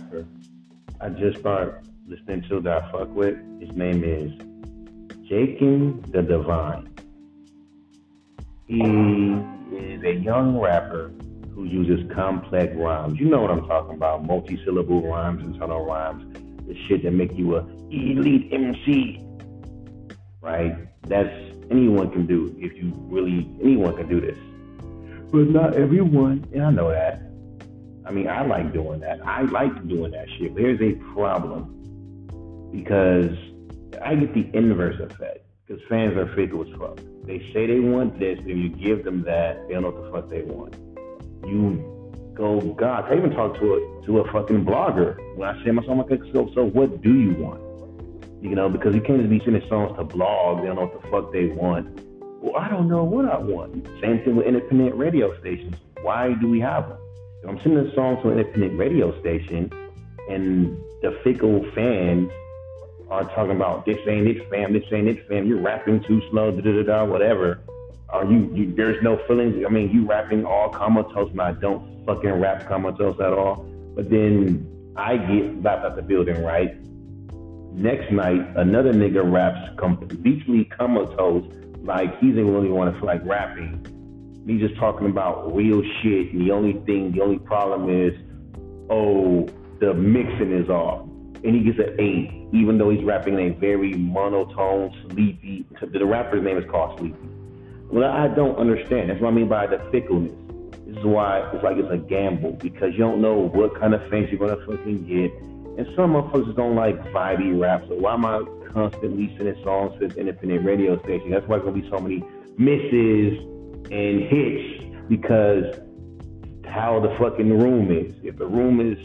rapper I just started listening to that I fuck with. His name is Jakin the Divine. He is a young rapper who uses complex rhymes. You know what I'm talking about. Multi-syllable rhymes, internal rhymes. The shit that make you a elite MC. Right? That's anyone can do if you really anyone can do this. But not everyone. And I know that. I mean, I like doing that. I like doing that shit. But here's a problem because I get the inverse effect because fans are fickle as fuck. They say they want this, if you give them that, they don't know what the fuck they want. You go, God, I even talk to a to a fucking blogger when I say my song, like, so, so what do you want? You know, because you can't just be sending songs to blog, they don't know what the fuck they want. Well, I don't know what I want. Same thing with independent radio stations. Why do we have them? I'm sending a song to an independent radio station, and the fickle fans are talking about this ain't it, fam, this ain't it, fam. You're rapping too slow, da da da da. whatever. Are you, you? There's no feelings. I mean, you rapping all comatose, and I don't fucking rap comatose at all. But then I get back at the building, right? Next night, another nigga raps completely comatose, like he's even really want to like rapping me just talking about real shit. And the only thing, the only problem is, oh, the mixing is off. And he gets an eight, even though he's rapping in a very monotone, sleepy. The rapper's name is called Sleepy. Well, I don't understand. That's what I mean by the fickleness. This is why it's like it's a gamble because you don't know what kind of fans you're gonna fucking get. And some motherfuckers don't like vibey rap. So why am I constantly sending songs to this independent radio station? That's why there's gonna be so many misses and hits because how the fucking room is. If the room is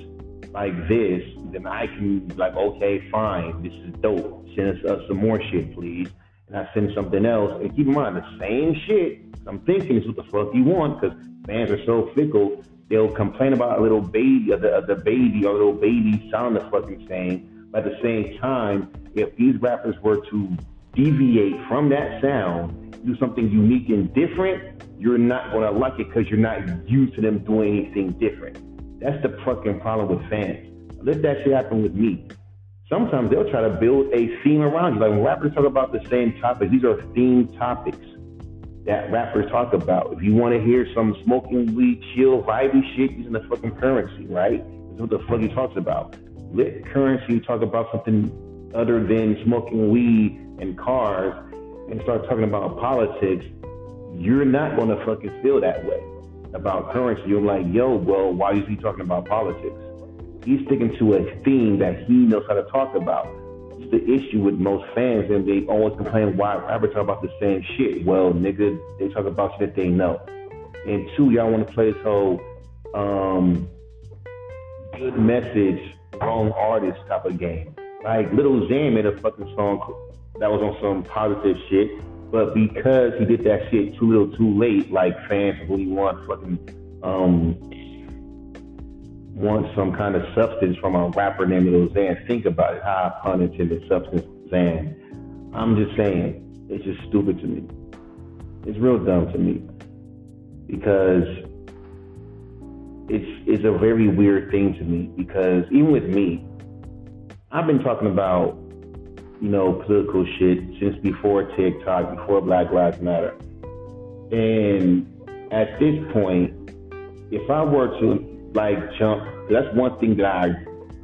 like this, then I can be like, okay, fine, this is dope. Send us, us some more shit, please. And I send something else. And keep in mind, the same shit I'm thinking is what the fuck you want because fans are so fickle. They'll complain about a Lil Baby, or the, DaBaby, or Lil Baby sound the fucking same. But at the same time, if these rappers were to deviate from that sound do something unique and different, you're not going to like it because you're not used to them doing anything different. That's the fucking problem with fans. Let that shit happen with me. Sometimes they'll try to build a theme around you. Like when rappers talk about the same topics, these are theme topics that rappers talk about. If you want to hear some smoking weed, chill, vibey shit, using the fucking Curren$y, right? That's what the fuck he talks about. Let Curren$y talk about something other than smoking weed and cars and start talking about politics, you're not going to fucking feel that way about Curren$y. You're like, yo, well, why is he talking about politics? He's sticking to a theme that he knows how to talk about. It's the issue with most fans, and they always complain why rappers talk about the same shit. Well, nigga, they talk about shit that they know. And two, y'all want to play this whole um, good message, wrong artist type of game. Like Lil Xan made a fucking song that was on some positive shit. But because he did that shit too little too late, like fans really want fucking um want some kind of substance from a rapper named Lil Xan. Think about it, how pun intended substance Xan. I'm just saying, it's just stupid to me. It's real dumb to me. Because it's it's a very weird thing to me because even with me, I've been talking about you know, political shit since before TikTok, before Black Lives Matter. And at this point, if I were to like jump, that's one thing that I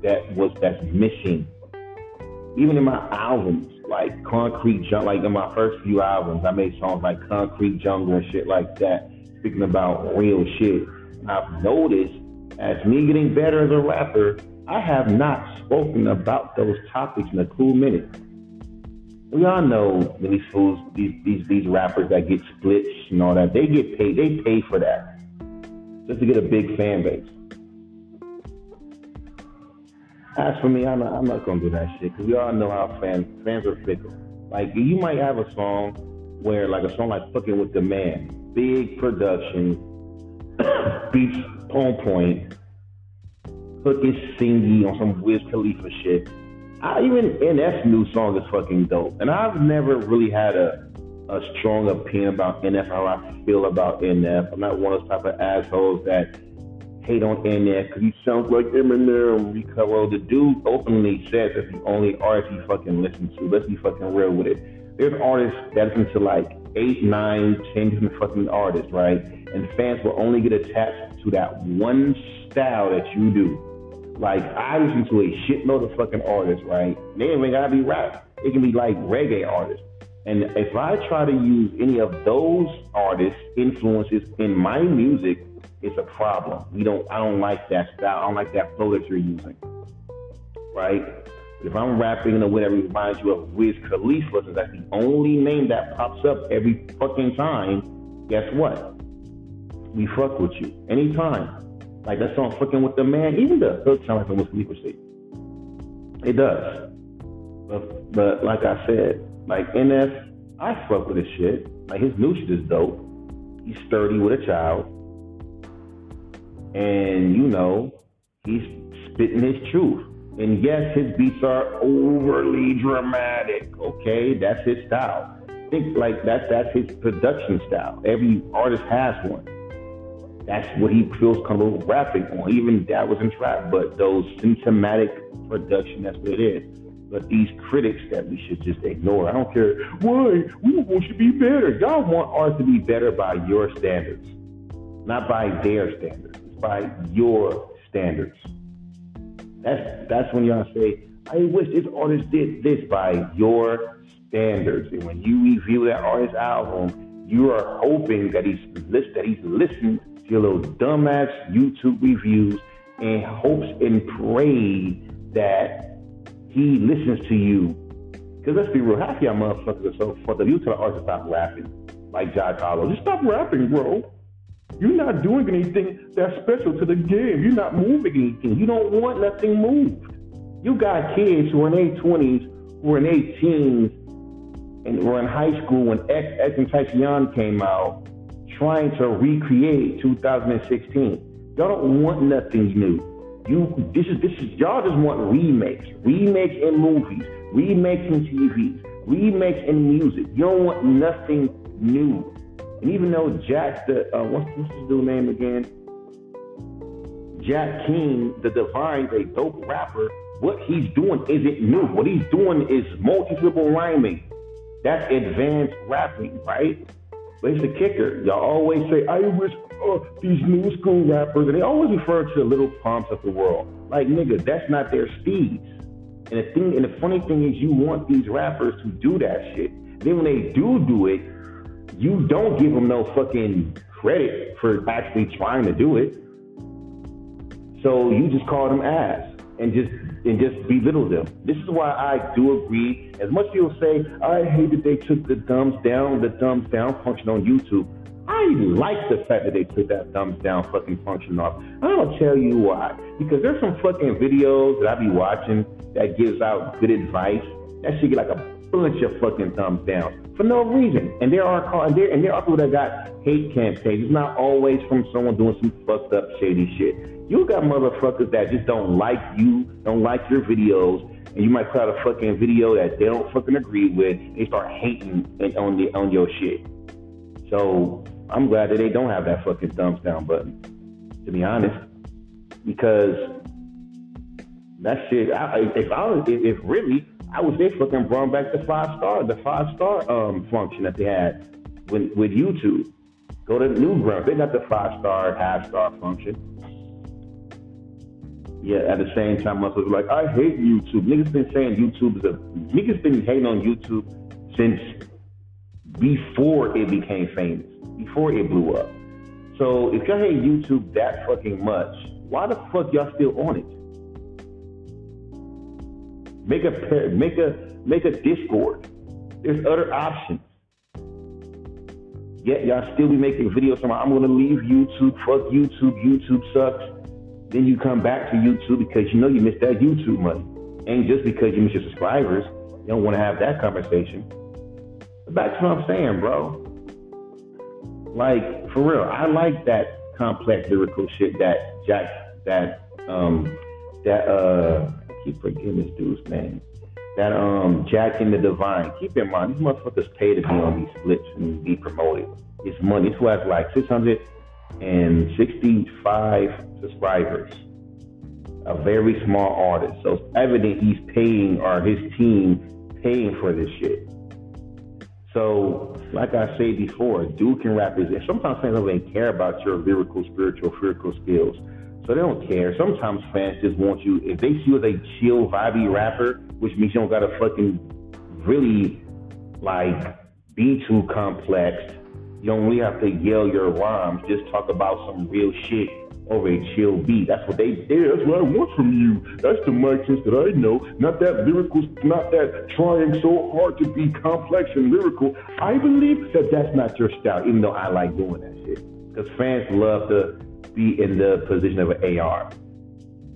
that was that's missing. Even in my albums, like Concrete Jungle, like in my first few albums, I made songs like Concrete Jungle and shit like that, speaking about real shit. And I've noticed as me getting better as a rapper, I have not spoken about those topics in a cool minute. We all know these fools, these these these rappers that get splits and all that. They get paid. They pay for that just to get a big fan base. As for me, I'm not, I'm not gonna do that shit because we all know how fans fans are fickle. Like you might have a song where like a song like "Fucking with the Man," big production, beats on point, hook is singy on some Wiz Khalifa shit. I, even NF's new song is fucking dope, and I've never really had a a strong opinion about NF how I feel about NF. I'm not one of those type of assholes that hate on NF because he sounds like Eminem. Well, the dude openly says that the only artist he fucking listens to. Let's be fucking real with it. There's artists that listen to like eight, nine, ten different fucking artists, right? And fans will only get attached to that one style that you do. Like I listen to a shitload of fucking artists, right? They ain't gotta be rap. It can be like reggae artists. And if I try to use any of those artists' influences in my music, it's a problem. We don't. I don't like that style. I don't like that flow that you're using. Right? If I'm rapping in a way that reminds you of Wiz Khalifa, since that's the only name that pops up every fucking time, guess what? We fuck with you anytime. Like that song "Fucking with the Man," even the hook sounds like a Khalifa shit. It does. But, but like I said, like NF, I fuck with his shit. Like his new shit is dope. He's sturdy with a child. And you know, he's spitting his truth. And yes, his beats are overly dramatic. Okay, that's his style. Think like that's that's his production style. Every artist has one. That's what he feels comfortable rapping on. Even that was in trap, but those symptomatic production, that's what it is. But these critics that we should just ignore. I don't care why we want you to be better. Y'all want art to be better by your standards, not by their standards by your standards. That's that's when y'all say, I wish this artist did this by your standards. And when you review that artist's album, you are hoping that he's list that he's listened your little dumbass YouTube reviews and hopes and prays that he listens to you. Because let's be real, half y'all motherfuckers are so fucked up. You tell the artist to stop rapping, like Jack Harlow. Just stop rapping, bro. You're not doing anything that's special to the game. You're not moving anything. You don't want nothing moved. You got kids who are in their 20s, who are in their teens, and were in high school when X, X and Tyshawn came out, trying to recreate 2016. Y'all don't want nothing new. You this is this is y'all just want remakes, remakes in movies, remakes in TVs, remakes in music. You don't want nothing new. And even though Jack, the uh, what's, what's his new name again? Jack King, the Divine, a dope rapper. What he's doing isn't new. What he's doing is multi-syllable rhyming. That's advanced rapping, right? But it's the kicker. Y'all always say, I wish uh, these new school rappers, and they always refer to the Lil Pumps of the world. Like, nigga, that's not their steeds. And the thing, and the funny thing is, you want these rappers to do that shit. Then when they do do it, you don't give them no fucking credit for actually trying to do it. So you just call them ass and just and just belittle them. This is why I do agree. As much people say, I hate that they took the thumbs down, the thumbs down function on YouTube. I like the fact that they took that thumbs down fucking function off. I'll tell you why. Because there's some fucking videos that I be watching that gives out good advice. That should get like a bunch of fucking thumbs down for no reason. And there are and there and there are people that got hate campaigns. It's not always from someone doing some fucked up shady shit. You got motherfuckers that just don't like you, don't like your videos, and you might put out a fucking video that they don't fucking agree with. They start hating on the on your shit. So I'm glad that they don't have that fucking thumbs down button. To be honest, because that shit. I, if I was, if really I wish they fucking brought back the five star, the five star um, function that they had with, with YouTube. Go to Newgrounds. They got the five star, half star function. Yeah, at the same time, I was like, I hate YouTube. Niggas been saying YouTube is a niggas been hating on YouTube since before it became famous, before it blew up. So if y'all hate YouTube that fucking much, why the fuck y'all still on it? Make a make a make a Discord. There's other options. Yet y'all still be making videos saying I'm gonna leave YouTube, fuck YouTube, YouTube sucks. Then you come back to YouTube because you know you missed that YouTube money. Ain't just because you miss your subscribers. You don't want to have that conversation. But back to what I'm saying, bro. Like, for real, I like that complex lyrical shit that Jack that um that uh keep forgetting this dude's name. That um Jack and the Divine. Keep in mind, these motherfuckers pay to be on these splits and be promoted. It's money. This has like 665 subscribers. A very small artist. So it's evident he's paying or his team paying for this shit. So, like I said before, Duke can rap is, and sometimes fans don't even care about your lyrical, spiritual, physical skills. So they don't care. Sometimes fans just want you, if they see you as a chill, vibey rapper, which means you don't gotta fucking really like be too complex. You don't really have to yell your rhymes. Just talk about some real shit over a chill beat. That's what they do. That's what I want from you. That's the Mike Sense that I know. Not that lyrical, not that trying so hard to be complex and lyrical. I believe that that's not your style, even though I like doing that shit. Because fans love to be in the position of an AR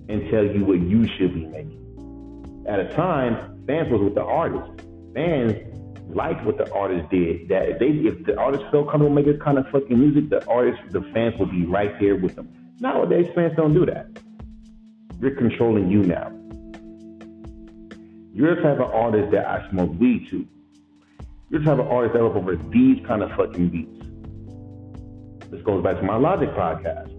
and tell you what you should be making. At a time, fans was with the artist. Fans liked what the artist did. That if they if the artist felt comfortable making this kind of fucking music, the artist, the fans would be right there with them. Nowadays, fans don't do that. You're controlling you now. You're the type of artist that I smoke weed to. You're the type of artist that up over these kind of fucking beats. This goes back to my Logic podcast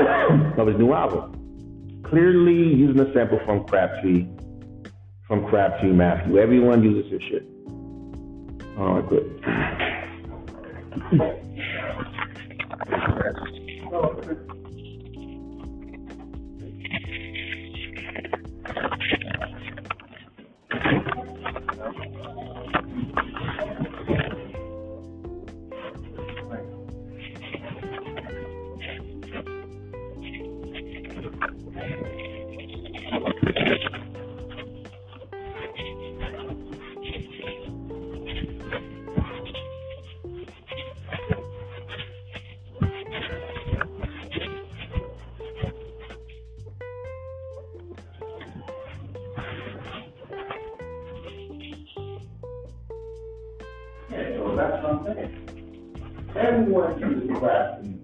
of his new album. Clearly using a sample from Crabtree, from Crabtree Matthew. Everyone uses this shit. Oh, I that's what I'm saying. Everyone uses Crabtree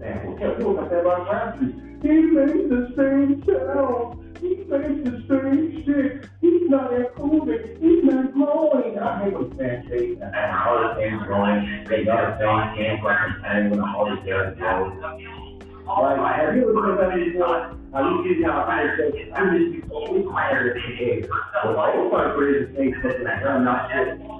samples. Yeah, people can say about Crabtree. He makes the same sound. He makes the same shit. He's not improving. He's not growing. I hate when fans say that all the things growing. They got a thing, can't fucking hang when all the there goes. Like, have you ever done that before? You get down here and say, I'm just always tired of the I always want to create the same something that I'm not sure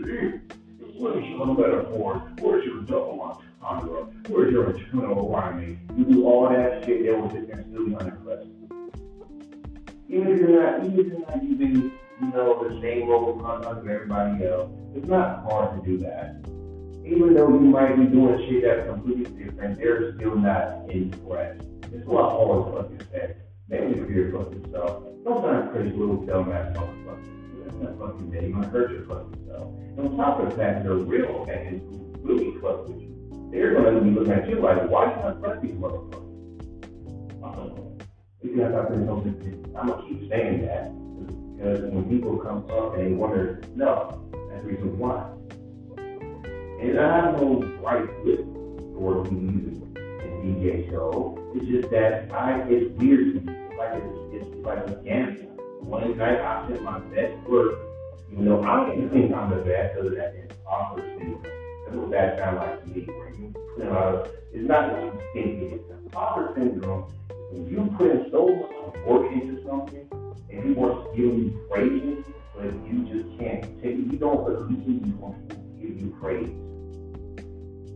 Where's your metaphor? Where's your double entendre? Where's your internal rhyming? You do all that shit that was just still unimpressed. Even if you're not, even if you're not using, you know, the same vocal content of everybody else, it's not hard to do that. Even though you might be doing shit that's completely different, they're still not in impressed. It's what I always fucking say. Maybe fear fucking self. Sometimes crazy little dumbass fucking not fucking day. Might hurt your fucking self. And on top of fact, they're real fans who really fuck with you. They're gonna be looking at you like, why you not fuck these motherfuckers? Because I've been noticing, I'm gonna keep saying that because when people come up and they wonder, no, that's the reason why. And I have no right with for music and DJ show. It's just that I it's weird to me. It's like it's, it's like a gamble. One night I sent my best work. You know, I don't even think I'm the best other than imposter syndrome. That's what that sounds like to me. Where you put of, it's not what you think it is. Imposter syndrome when you put in so much work into something and people are giving you praise, but you just can't take it, you don't believe you want people to give you praise.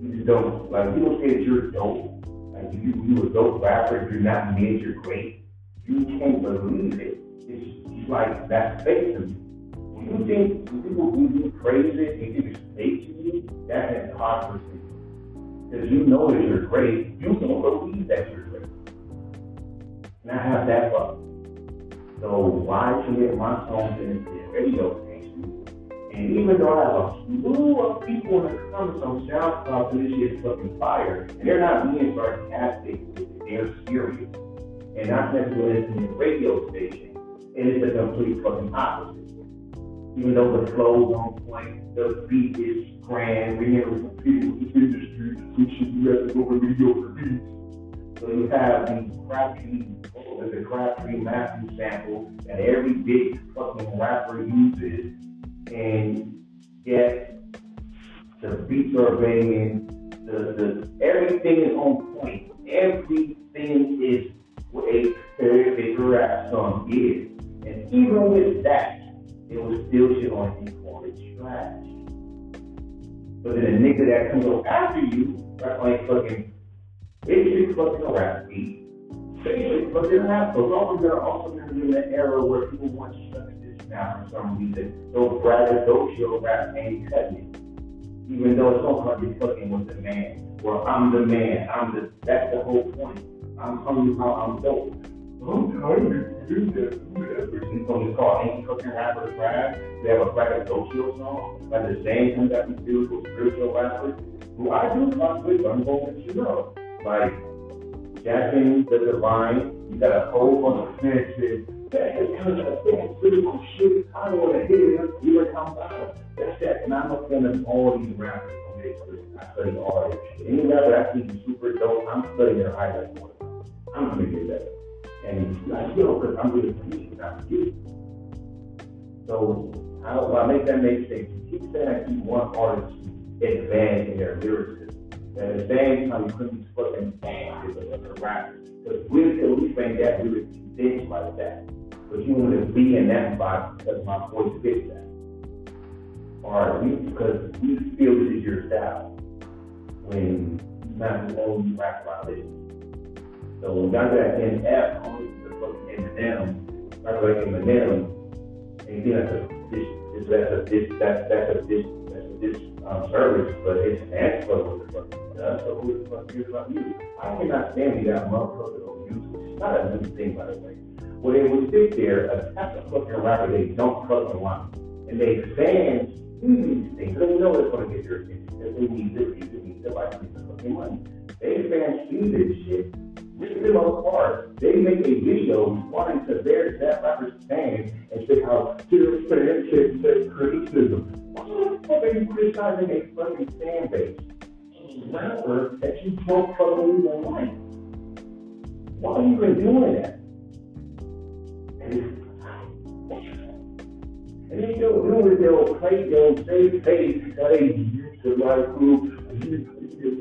You just don't like you don't say that you're dope. Like if you you a dope rapper, you're not major great, you can't believe it. It's, it's like that's fake to me. When you think when people give you praise it, they think it's fake to you, that's hypocrisy. Because you know that you're great, you don't believe that you're great. And I have that fuck. So why submit my songs in the radio station And even though I have a slew of people in the comments on SoundCloud this shit fucking fire, and they're not being sarcastic, they're serious. And not necessarily to the radio station, and it's a complete fucking opposite. Even though the flow's on point, the beat is grand, remember people in the streets, we should be at the over mediocre beats. So you have these crappy, the crappy Matthew sample that every big fucking rapper uses, and yet the beats are banging, the, the everything is on point, everything is what a perfect rap song is, and even with that, it was still shit on you for trash. But then a nigga that comes up after you, rap like fucking basic fucking rap beat, basic fucking rap. So long as they're also gonna be in that era where people want to shut this down for some reason, those braggadocio rap ain't cutting it. Even though all like you're fucking with the man, or I'm the man, I'm the that's the whole point. I'm you how I'm dope. I'm tired to do this. It's on this call, ain't fucking rappers rap. They have a braggadocio song, like the same thing that we do with spiritual rappers. Who I do fuck with, I'm going to let you know like jacking the divine. You got a whole bunch of fancy. That is kind of that physical shit. I don't want to hear it. You would come out. That's that. And I'm a fan of all these rappers. Okay, I study all this shit. Any rapper I is super dope, I'm studying their the time. I'm gonna get better. And I feel because I'm really pleased not you. So how do I make that make sense? You keep saying I keep one artist to advance in their lyricism. The same time, you couldn't fucking dance with another rapper. Because we at least ain't that we would dance like that. But you want to be in that box because my voice fits that. Or because you feel this is your style. When not only rap about this. So when got that NF on the fucking Eminem, not like Eminem, and you that's a dish, that's a dish, that's, that's a dish, that's a dish um, service, but it's answer with the fucking uh, so who the fuck cares about music? I cannot stand you that motherfucker on music. It's not a new thing, by the way. Well, they would sit there, attack a fucking rapper they don't fucking want. And they fans these things. They know it's going to get your attention. Because they need this, they need that, like, the fucking money. They fans do this shit. Rip them apart. They make a video responding to their that rapper's fans and say how fans should say criticism. Why the fuck are you criticizing a fucking fan base? rapper that you don't fucking even like. Why are you even doing that? And then they'll do it, they'll play, they'll say, hey, hey, you to like who, you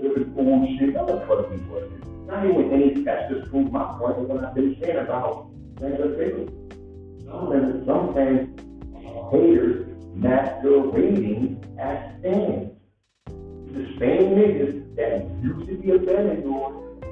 living bullshit. I'm not fucking bullshit. Not even any, that's just prove my point of what I've been saying about transgression. Sometimes, sometimes haters masquerading as fans the same niggas that used to be a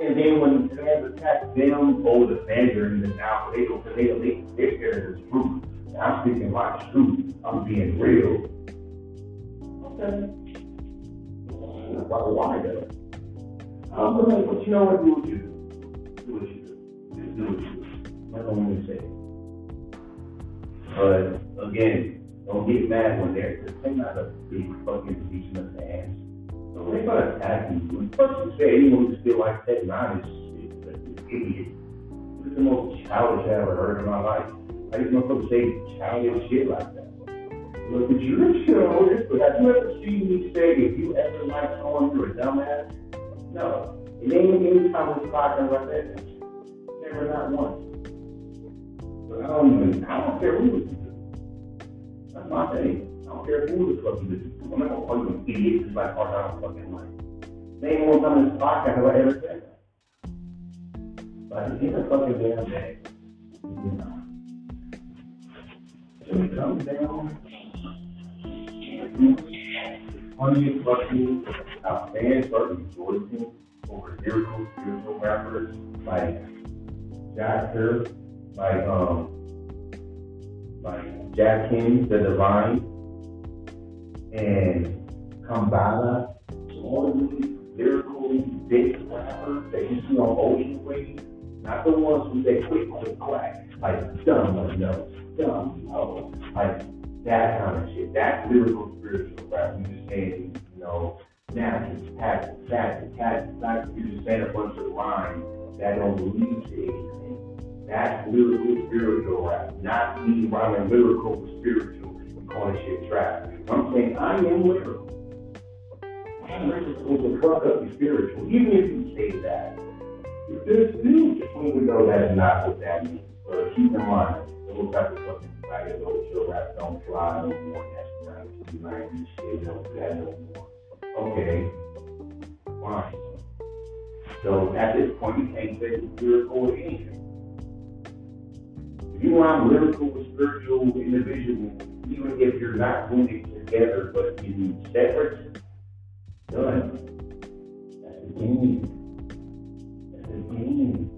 And then when fans attack them or the fans are in the now, they don't, they they, they're scared of the truth. I'm speaking my truth. I'm being real. Okay. Why, why though? Um, but, but you know what? Do what you do. Do what you do. Just do what you do. That's all I'm going to say. But again, don't get mad when they're, they're not a big fucking teaching of the fans. So they're gonna attack you. When first you say anyone who still like Tech N9ne is, is, is an idiot. Is the most childish I ever heard in my life. I just motherfuckers say childish shit like that. Look at you, show have you ever seen me say if you ever like someone, you're a dumbass? No. It ain't any time we talking about that. Never not once. But I don't even, I don't care who it. That's my thing. I don't care who the fuck you to. I'm not gonna call you an idiot because I part out fucking life. Name one time in this podcast have I ever said that. But at the end of fucking damn day, you know. When it comes down, funny fucking, I how fans start rejoicing over lyrical, spiritual rappers like Jack like um, like Jack King, the Divine, and Kambala. These lyrical big rappers that you see on Ocean Wave, not the ones who say quick, quick, quack, like dumb, no, dumb, no, like that kind of shit. That's lyrical, spiritual rap. You just saying, you know, natural, cat, cat, cat, cat. You just saying a bunch of rhymes that don't lead to anything. That's lyrical, spiritual rap. Not me rhyming lyrical with spiritual and calling shit trap. I'm saying I am. I'm lyrical to fuck up the spiritual. Even if you say that, there's still just we know that's not what that means. But keep in mind, those type of fucking like those chill rap don't fly no more. That's not you might be shit don't do that no more. Okay. Fine. So at this point you can't say it's lyrical or anything. If you want lyrical spiritual individual, even if you're not it together but in separate, done. That's the game. That's the game.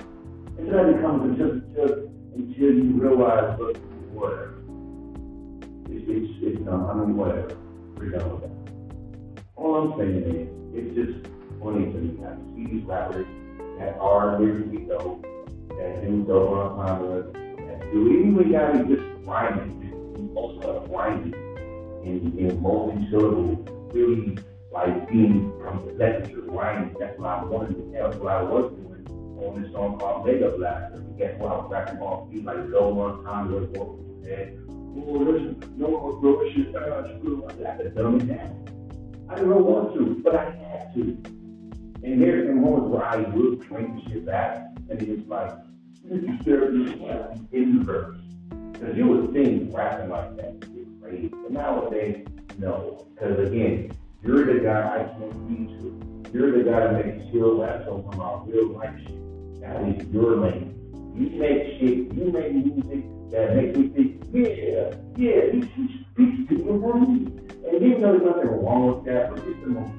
Until that becomes until, until, until you realize, what whatever. It's, it's, it's not, I mean, whatever. We're done with that. All I'm saying is, it's just funny to me. I these rappers that are lyrically dope, that do dope on time, that do even when y'all just just also rhyming in, in multi-syllable, really like being complex to rhyming. That's what I wanted to tell, that's what I was doing on this song called Makeup Blaster. Guess what? I was rapping off beat like no one time what we said. Oh, listen, no bro, shit, uh. I had to dumb it down. I didn't want to, but I had to. And there's some moments where I would bring shit back, and it's like, this in the verse. Because you would think rapping like that is crazy. But nowadays, no. Because again, you're the guy I can't be to. You're the guy that makes chill rap songs about real life shit. That is your lane. You make shit, you make music that makes me think, yeah, yeah, this speaks to me. And even though there's nothing wrong with that, but it's the most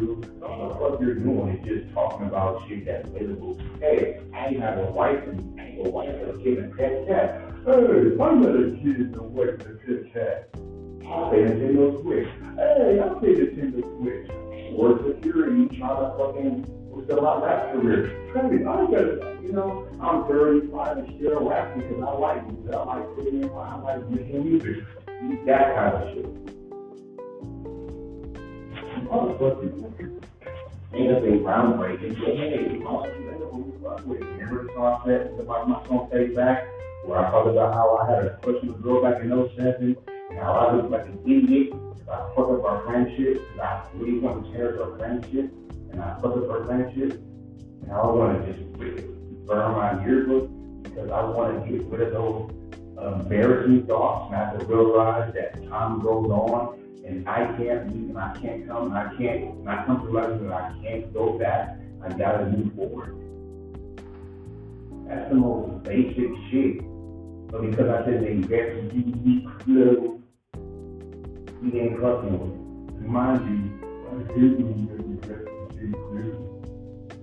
to do. All the fuck you're doing is just talking about shit that's visible. Hey, I have a wife and a wife and a kid and a pet cat. Hey, I met a kid and a wife and a pet cat. I say Nintendo Switch. Hey, I say Nintendo Switch. Word security, trying to fucking still my rap career. Hey, I got you know, I'm 35 and still rap because I like it. I like in I like making music. That kind of shit. Motherfucker. Ain't nothing groundbreaking. Hey, the song I said about my song Take Back? Where I talked about how I had a crush on a girl back in 07 and how I looked like an idiot because I fucked up our friendship because I really wanted to cherish our friendship and I fucked up our friendship. And I want to just burn my yearbook because I want to get rid of those embarrassing thoughts and I have to realize that time goes on and I can't leave and I can't come and I can't, and I come to realize that I can't go back. I gotta move forward. That's the most basic shit. But because I said they unique little, he ain't fucking with it. Remind you, I did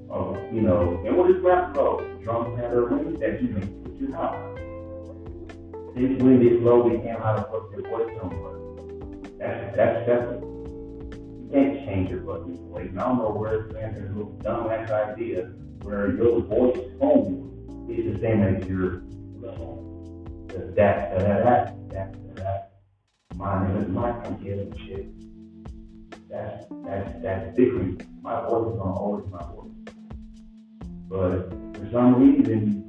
Oh, you know, and what is rap called? Drums have a ring that you make with your mouth. This wind is low, we can't how to put your voice somewhere. That's that's separate. You can't change your fucking voice. And I don't know where it's been this little dumbass idea where your voice tone is the same as your song. That that that that that my name is I'm getting shit. That's that's that's different. My voice is gonna always my voice. But for some reason,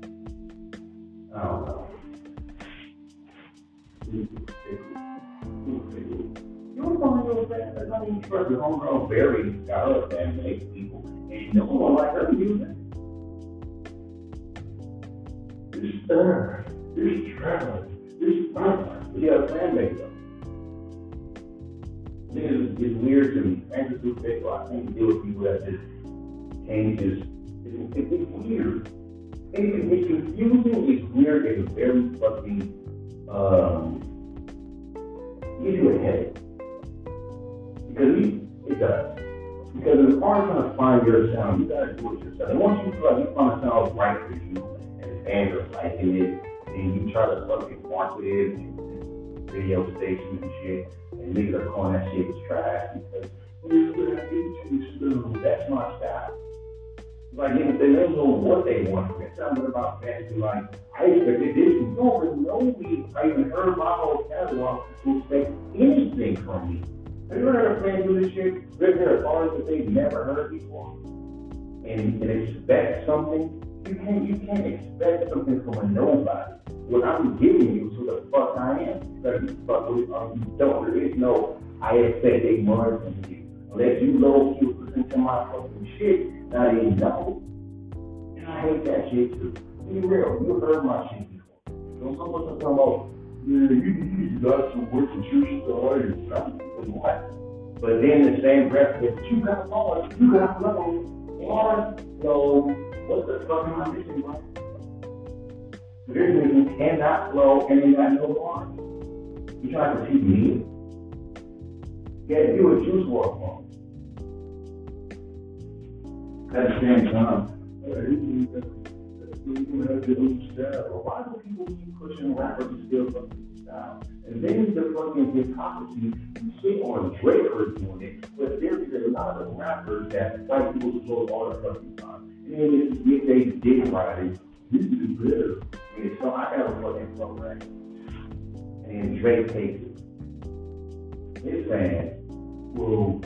mean, for the homegrown berry got up and make people, and no one like her music. This stir, this travel, this fun. We have a fan base though. It's, it's weird to me. Are too big. I can't deal with people that just changes. It's, it's, it's weird. It, it, it's confusing. It's weird. It's very fucking. Um, gives you a headache. Because we, it does. Because it's hard trying to find your sound. You gotta do it yourself. And once you feel like you find a sound right for you, and fans are liking it, and you try to fucking market it, and radio stations and shit, and niggas are calling that shit trash because that's my style. Like niggas, they don't know what they want. It's something about fantasy. Like I expected this. You don't know me. I even heard my whole catalog to expect anything from me. Have you ever heard a fan do this shit? You ever heard artists that they've never heard before? And, and expect something? You can't you can't expect something from a nobody. What I'm giving you is the fuck I am. You fuck with um, you don't. There is no I expect a money from you. Unless you low key listen to my fucking shit, now they know. And I hate that shit too. Be real, you heard my shit before. So someone's talking about, yeah, you, you got some work with your style. And what? But then the same breath, if you got flowers, you got flowers. Or, so, what's the fucking audition like? There's niggas cannot flow and they got no bars. You trying to teach me? Yeah, you a Juice WRLD on. At the same time, you. Why do people keep pushing rappers to steal fucking style? And then the fucking hypocrisy, you see on Drake for doing it, but there's a lot of rappers that white people control all the fucking time. And then if, they did right, this is better. And so I have a fucking right. And Drake takes it. He's saying, well,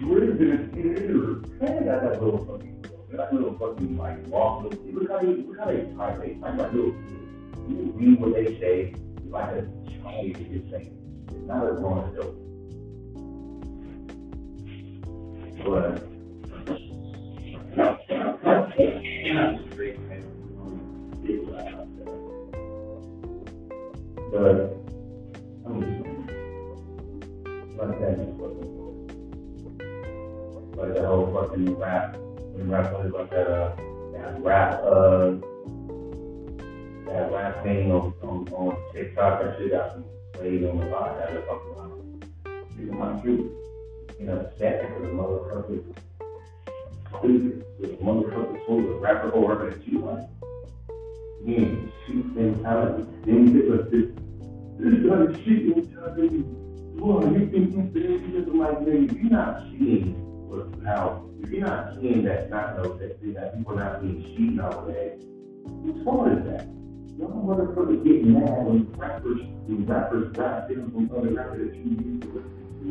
Drake didn't hear. Man, got that little fucking that little fucking like little Look how they look how they type. They type like little. You read what they say, it's like a child is saying. It's not a grown adult. But but I'm just like that is fucking like that whole fucking rap when rap was about that uh that rap uh that rap thing on on, on TikTok that shit got played on the lot that was fucking like people might shoot you know upset because the motherfucker stupid the motherfucker told the rapper over at you like yeah shoot mentality then you get this. This kind of shit mentality boy you think you think you just like nigga you're not seeing now, if you're not seeing that, not know that, that people not being cheated nowadays, whose fault is that? Y'all motherfuckers get mad when rappers, when rappers rap different from other rappers that you used to listen to.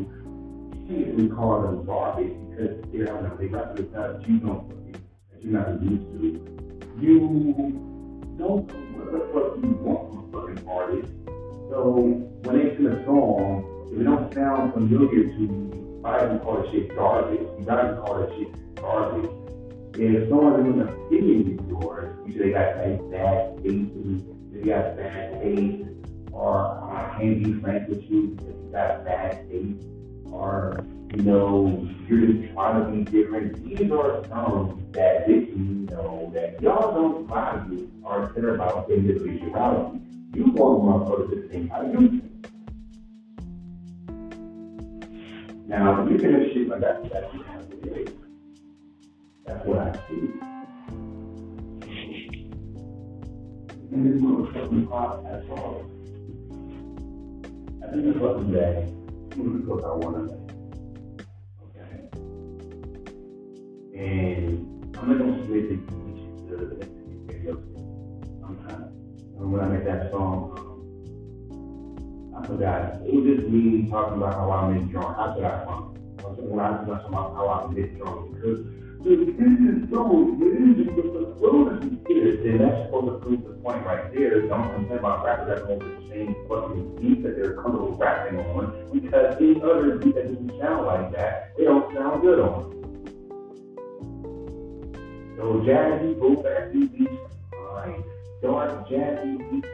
You can't really call them garbage because they're not a big rapper uh, that you don't that you're not used to. You don't know what the fuck you want from a fucking artist. So when they sing a song, if it don't sound familiar to you, I even call that shit garbage. You gotta call that shit garbage. If someone's in opinion of yours, you say they got like bad taste, they got bad taste, or uh, I can't be frank with you because you got bad taste, or you know, you're just trying to be different. These are some that this you know that y'all don't value or care about individuality. You want motherfuckers to think how you. Now, you can shit like that, that's what it is. That's what I see. And this motherfucking pop, that's all. I think it's what today, because I want to Okay. And I'm not going to say that you should do it video. I'm kind of, when I make that song, I forgot. It was just me talking about how I make drunk. I said I funk. When I was talking about how I make drunk. This is so, it is just the is, and that's supposed to prove the point right there. Don't complain about rappers that go the same fucking beat that they're comfortable rapping on. Because these other beats that doesn't sound like that, they don't sound good on. So jazzy, boom, bassy beats, fine. Dark jazzy beats,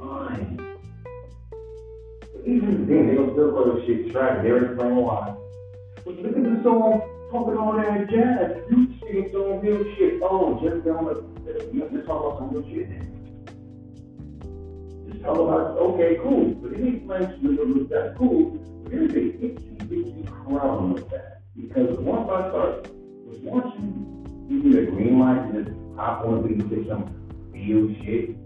fine even then, they don't still call this shit trash. They already playing why. But look at the song talking all that jazz. You singing some real shit. Oh, just down the, let's talk about some real shit then. Just talk about, okay, cool. But any French rhythm, that's cool. But there's a itchy, itchy crown with that. Because once I start watching, give me the green light and just hop on and say some real shit.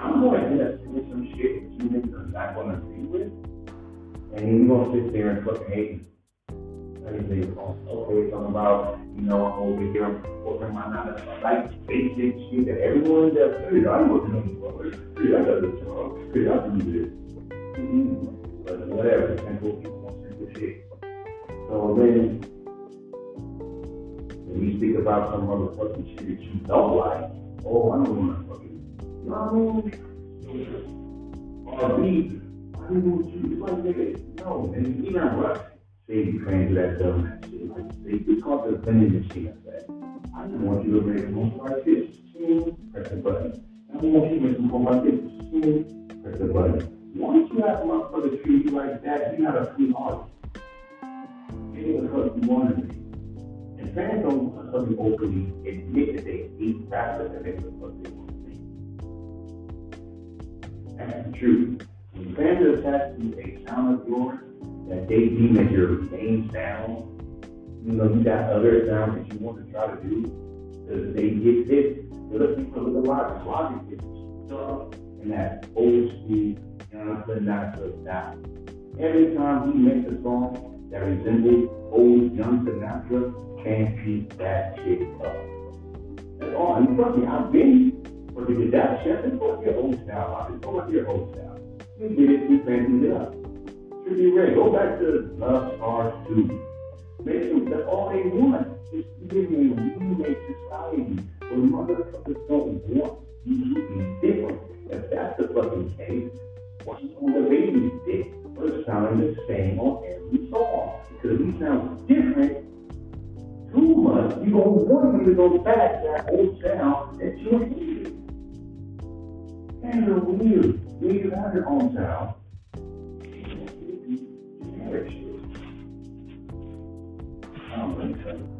I'm going to end up saying some shit that you niggas are not going to agree with. And then you're going to sit there and fucking hate everything. Okay, talking about, you know, over here, I'm working my nine like basic shit that everyone does. Hey, I'm working on this. Hey, I got this job. Hey, I do this. Mm-hmm. But whatever, simple people want simple shit. So then, when we speak about some motherfucking shit that you don't like, oh, I don't want to fucking, you know what I mean? Or B, I didn't want you, it's like, nigga, no, and even Russ, say do that dumb they, it's called the vending machine effect. I don't want you to make a move like this, press the button. I don't want you to make a move like this, press the button. Once you have a motherfucker treat you like that, you got a free. It is what you want to be. And fans don't suddenly openly admit that they hate rappers and they what they want to be. That's the truth. When fans are attached to a sound of yours that they deem as your main sound, you know, you got other sounds that you want to try to do, because they get this. Because people look at Logic. Logic is stuck in that old school Young Sinatra style. Every time he makes a song that resembles old Young Sinatra, can't keep that shit up. That's all. And trust me, I've been for the that chef and fuck your old style. I just go with your old style. We did it, we fancy it up. Should be ready. Go back to Love Stars 2. Make them, that's all they want. Is to give me a remake society where motherfuckers don't want mm-hmm. you to be different. If that's the fucking case, what's on DaBaby's dick? We're sounding the same on every song. Because we sound different too much, you don't want me to go back to that old sound that you hated. And you're weird. You have your own sound. I don't think so.